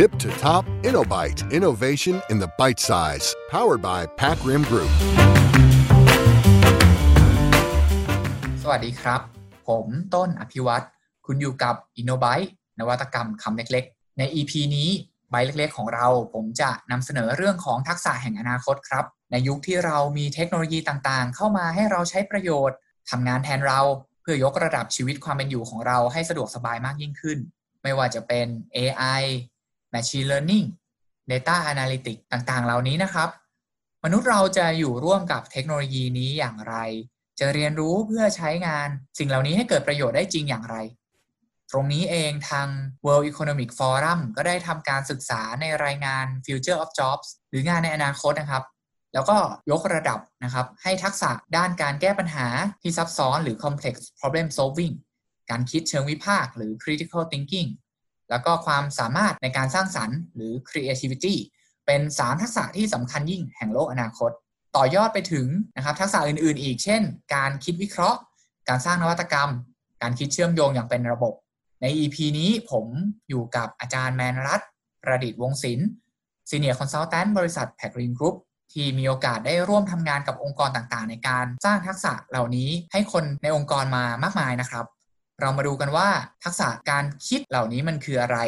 Tip to top InnoBite innovation in the bite size powered by Pac Rim Group สวัสดีครับ ผมต้นอภิวัตรคุณอยู่กับ InnoBite นวัตกรรมคำเล็กๆ ใน EP นี้ใบเล็กๆ ของเราผมจะนำเสนอเรื่องของทักษะแห่งอนาคตครับ ในยุคที่เรามีเทคโนโลยีต่างๆ เข้ามาให้เราใช้ประโยชน์ทำงานแทนเราเพื่อยกระดับชีวิตความเป็นอยู่ของเราให้สะดวกสบายมากยิ่งขึ้น ไม่ว่าจะเป็น AI Machine Learning Data Analytics ต่างๆ เหล่านี้นะครับ มนุษย์เราจะอยู่ร่วมกับเทคโนโลยีนี้อย่างไร จะเรียนรู้เพื่อใช้งานสิ่งเหล่านี้ให้เกิดประโยชน์ได้จริงอย่างไร ตรงนี้เองทาง World Economic Forum ก็ได้ทำการศึกษาในรายงาน Future of Jobs หรืองานในอนาคตนะครับแล้วก็ยกระดับนะครับ ให้ทักษะด้านการแก้ปัญหาที่ซับซ้อนหรือ complex problem solving การคิดเชิงวิพากษ์หรือ critical thinking แล้วก็ความสามารถในการสร้างสรรค์หรือ creativity เป็น 3 ทักษะที่สำคัญยิ่งแห่งโลกอนาคต ต่อยอดไปถึงนะครับทักษะอื่นๆ อีกเช่น การคิดวิเคราะห์ การสร้างนวัตกรรม การคิดเชื่อมโยงอย่างเป็นระบบ ใน EP นี้ผมอยู่กับอาจารย์แมนรัตประดิษฐ์วงศิลป์ Senior Consultant บริษัท p a c r i n Group ที่มีโอกาสได้ร่วมทำงานกับองค์กรต่างๆ ในการสร้างทักษะเหล่านี้ให้คนในองค์กรมามากมายนะครับ เรามาดูกันว่าทักษะการคิดเหล่านี้มันคืออะไร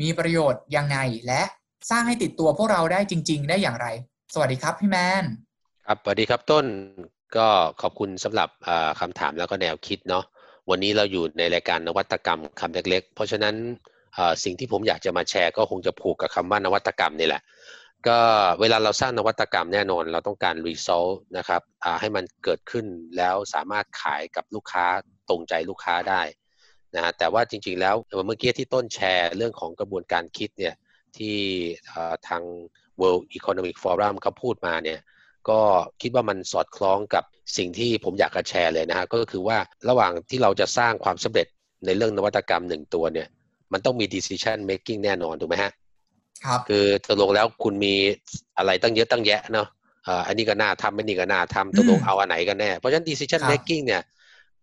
มีประโยชน์ยังไง และสร้างให้ติดตัวพวกเราได้จริง ๆ ได้อย่างไร สวัสดีครับพี่แมน ครับ สวัสดีครับต้น ก็ขอบคุณสำหรับคำถามแล้วก็แนวคิดเนาะ วันนี้เราอยู่ในรายการนวัตกรรมคำเล็ก ๆ เพราะฉะนั้นสิ่งที่ผมอยากจะมาแชร์ก็คงจะผูกกับคำว่านวัตกรรมนี่แหละ ก็เวลาเราสร้างนวัตกรรมแน่นอน เราต้องการ result นะครับให้มันเกิดขึ้นแล้วสามารถขายกับลูกค้าตรงใจลูกค้าได้นะแต่ว่าจริงๆแล้วเมื่อกี้ที่ต้นแชร์เรื่องของกระบวนการคิดเนี่ยที่ทาง World Economic Forum เขาพูดมาเนี่ยก็คิดว่ามันสอดคล้องกับสิ่งที่ผมอยากจะแชร์เลยนะฮะก็คือว่าระหว่างที่เราจะสร้างความสำเร็จในเรื่องนวัตกรรมหนึ่งตัวเนี่ยมันต้องมี decision making แน่นอนถูกไหมฮะ ครับคือตกลงแล้วคุณมีอะไรตั้งเยอะตั้งแยะเนาะอันนี้ก็น่าทำไม่นี่ก็น่าทำตกลงเอาอันไหนกันแน่ เพราะฉะนั้น decision making เนี่ย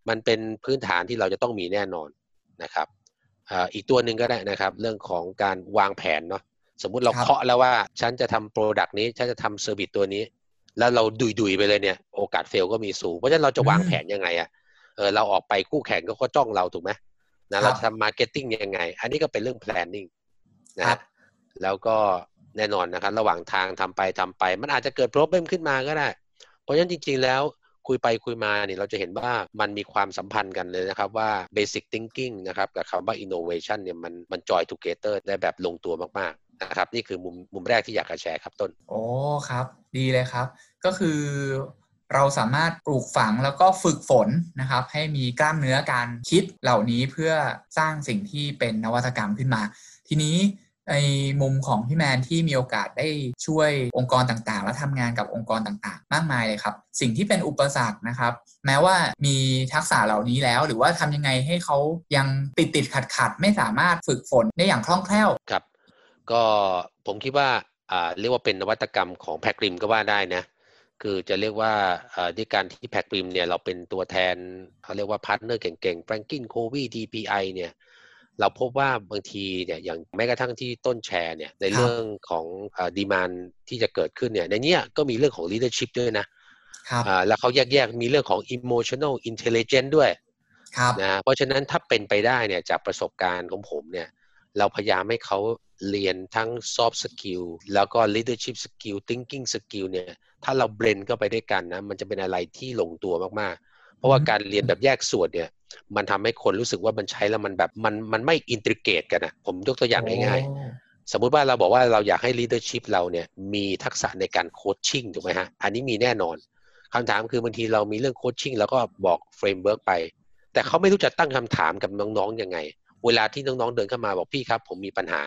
มันเป็นพื้นฐานที่เราจะต้องมีแน่นอนนะครับอีกตัวหนึ่งก็ได้นะครับ เรื่องของการวางแผนเนาะสมมุติเราเคาะแล้วว่าฉันจะทำ product นี้ฉันจะทำ service ตัวนี้ แล้วเราดุ่ยดุ่ยไปเลยเนี่ย โอกาส fail ก็มีสูง เพราะฉะนั้นเราจะวางแผนยังไงอะเออเราออกไปคู่แข่งก็จ้องเราถูกไหมนะเราทำ marketing ยังไง อันนี้ก็เป็นเรื่อง planning นะ แล้วก็แน่นอนนะครับ ระหว่างทางทำไปทำไป มันอาจจะเกิด problem ขึ้นมาก็ได้ เพราะฉะนั้นจริง ๆ แล้วคุยไปคุยมาเนี่ยเราจะเห็นว่ามันมีความสัมพันธ์กันเลยนะครับว่า basic thinking นะครับกับคำว่า innovation เนี่ยมันมัน joy together ได้แบบลงตัวมากๆนะครับนี่คือมุมมุมแรกที่อยากจะแชร์ครับต้นโอ้ครับ ดีเลยครับ ก็คือเราสามารถปลูกฝังแล้วก็ฝึกฝนนะครับ ให้มีกล้ามเนื้อการคิดเหล่านี้เพื่อสร้างสิ่งที่เป็นนวัตกรรมขึ้นมา ทีนี้ ในมุมของพี่แมนที่มีโอกาสได้ช่วยองค์กรต่างๆ และทำงานกับองค์กรต่างๆ มากมายเลยครับ สิ่งที่เป็นอุปสรรคนะครับ แม้ว่ามีทักษะเหล่านี้แล้ว หรือว่าทำยังไงให้เขายังติดติดขัดขัดไม่สามารถฝึกฝนได้อย่างคล่องแคล่วครับ ก็ผมคิดว่าอ่าเรียกว่าเป็นนวัตกรรมของแพคริมก็ว่าได้นะคือจะเรียกว่าด้วยการที่แพคริมเนี่ยเราเป็นตัวแทนเขาเรียกว่า partner เก่งๆ FranklinCovey DPI เนี่ย เราพบว่าบางทีเนี่ยอย่างแม้กระทั่งที่ต้นแชร์เนี่ยในเรื่องของ demand ที่จะเกิดขึ้นเนี่ยในนี้ก็มีเรื่องของ leadership ด้วยนะแล้วเขาแยกๆมีเรื่องของ emotional intelligence ด้วยนะเพราะฉะนั้นถ้าเป็นไปได้เนี่ยจากประสบการณ์ของผมเนี่ยเราพยายามให้เขาเรียนทั้ง soft skill แล้วก็ leadership skill thinking skill เนี่ยถ้าเรา blend ก็ไปด้วยกันนะมันจะเป็นอะไรที่ลงตัวมากๆ เพราะว่าการเรียนแบบแยกส่วนเนี่ย มันทำให้คนรู้สึกว่ามันใช้แล้วมันแบบมันมันไม่ integrate กันนะผมยกตัวอย่างง่ายๆ สมมุติว่าเราบอกว่าเราอยากให้ leadership เราเนี่ยมีทักษะในการ coaching ถูกไหมฮะ อันนี้มีแน่นอนคำถามคือบางทีเรามีเรื่อง coaching แล้วก็บอก framework ไป แต่เขาไม่รู้จะตั้งคำถามกับน้องๆยังไง เวลาที่น้องๆเดินเข้ามาบอกพี่ครับ ผมมีปัญหา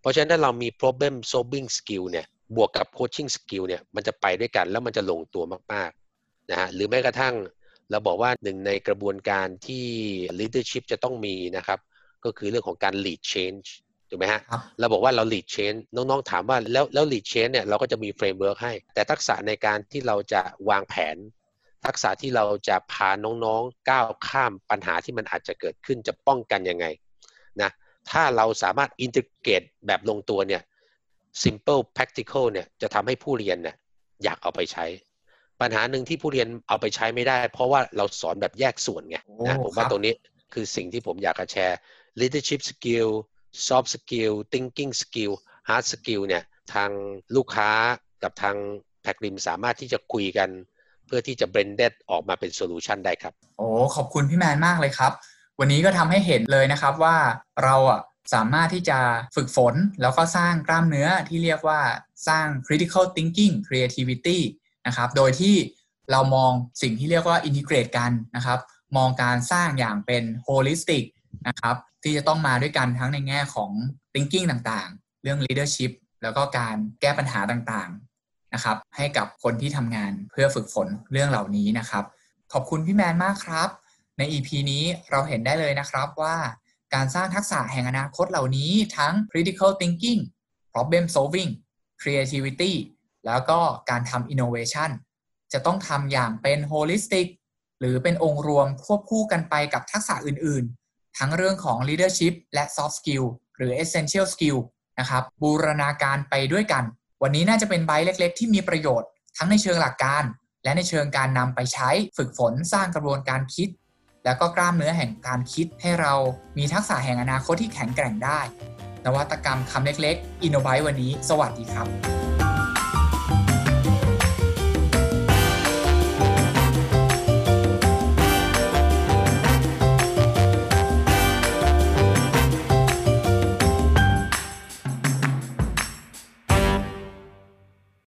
เพราะฉะนั้นถ้าเรามี problem solving skill เนี่ยบวกกับ coaching skill เนี่ยมันจะไปด้วยกันแล้วมันจะลงตัวมากๆนะฮะหรือแม้กระทั่ง เราบอกว่าหนึ่งในกระบวนการที่ leadership จะต้องมีนะครับ ก็คือเรื่องของการ lead change ถูกไหมฮะเราบอกว่าเรา lead change น้องๆถามว่าแล้วแล้ว lead change เนี่ยเราก็จะมี framework ให้ แต่ทักษะในการที่เราจะวางแผน ทักษะที่เราจะพาน้องๆก้าวข้ามปัญหาที่มันอาจจะเกิดขึ้นจะป้องกันยังไงนะถ้าเราสามารถ integrate แบบลงตัวเนี่ย simple practical เนี่ยจะทำให้ผู้เรียนเนี่ยอยากเอาไปใช้ ปัญหาหนึ่งที่ผู้เรียนเอาไปใช้ไม่ได้ เพราะว่าเราสอนแบบแยกส่วนไงนะผมว่าตรงนี้คือสิ่งที่ผมอยากจะแชร์ leadership skill soft skill thinking skill hard skill เนี่ยทางลูกค้ากับทาง PacRim สามารถที่จะคุยกัน เพื่อที่จะ blended ออกมาเป็น solution ได้ครับ โอ้ขอบคุณพี่แมนมากเลยครับ วันนี้ก็ทำให้เห็นเลยนะครับว่าเราอะสามารถที่จะฝึกฝนแล้วก็สร้างกล้ามเนื้อที่เรียกว่าสร้าง critical thinking creativity นะครับ โดยที่เรามองสิ่งที่เรียกว่า integrate กันนะครับ มองการสร้างอย่างเป็น holistic นะครับ ที่จะต้องมาด้วยกันทั้งในแง่ของ thinking ต่างๆ เรื่อง leadership แล้วก็การแก้ปัญหาต่างๆนะครับ ให้กับคนที่ทำงานเพื่อฝึกฝนเรื่องเหล่านี้นะครับ ขอบคุณพี่แมนมากครับ ใน EP นี้เราเห็นได้เลยนะครับว่าการสร้างทักษะแห่งอนาคตเหล่านี้ทั้ง critical thinking problem solving creativity แล้วก็การทำ innovation จะต้องทำอย่างเป็น holistic หรือเป็นองค์รวมควบคู่กันไปกับทักษะอื่นๆ ทั้งเรื่องของ leadership และ soft skill หรือ essential skill นะครับบูรณาการไปด้วยกัน วันนี้น่าจะเป็นใบเล็ก ๆ ที่มีประโยชน์ทั้งในเชิงหลักการ และในเชิงการนำไปใช้ฝึกฝนสร้างกระบวนการคิด แล้วก็กล้ามเนื้อแห่งการคิดให้เรามีทักษะแห่งอนาคตที่แข็งแกร่งได้ นวัตกรรมคำเล็กๆ Innobite วันนี้ สวัสดีครับ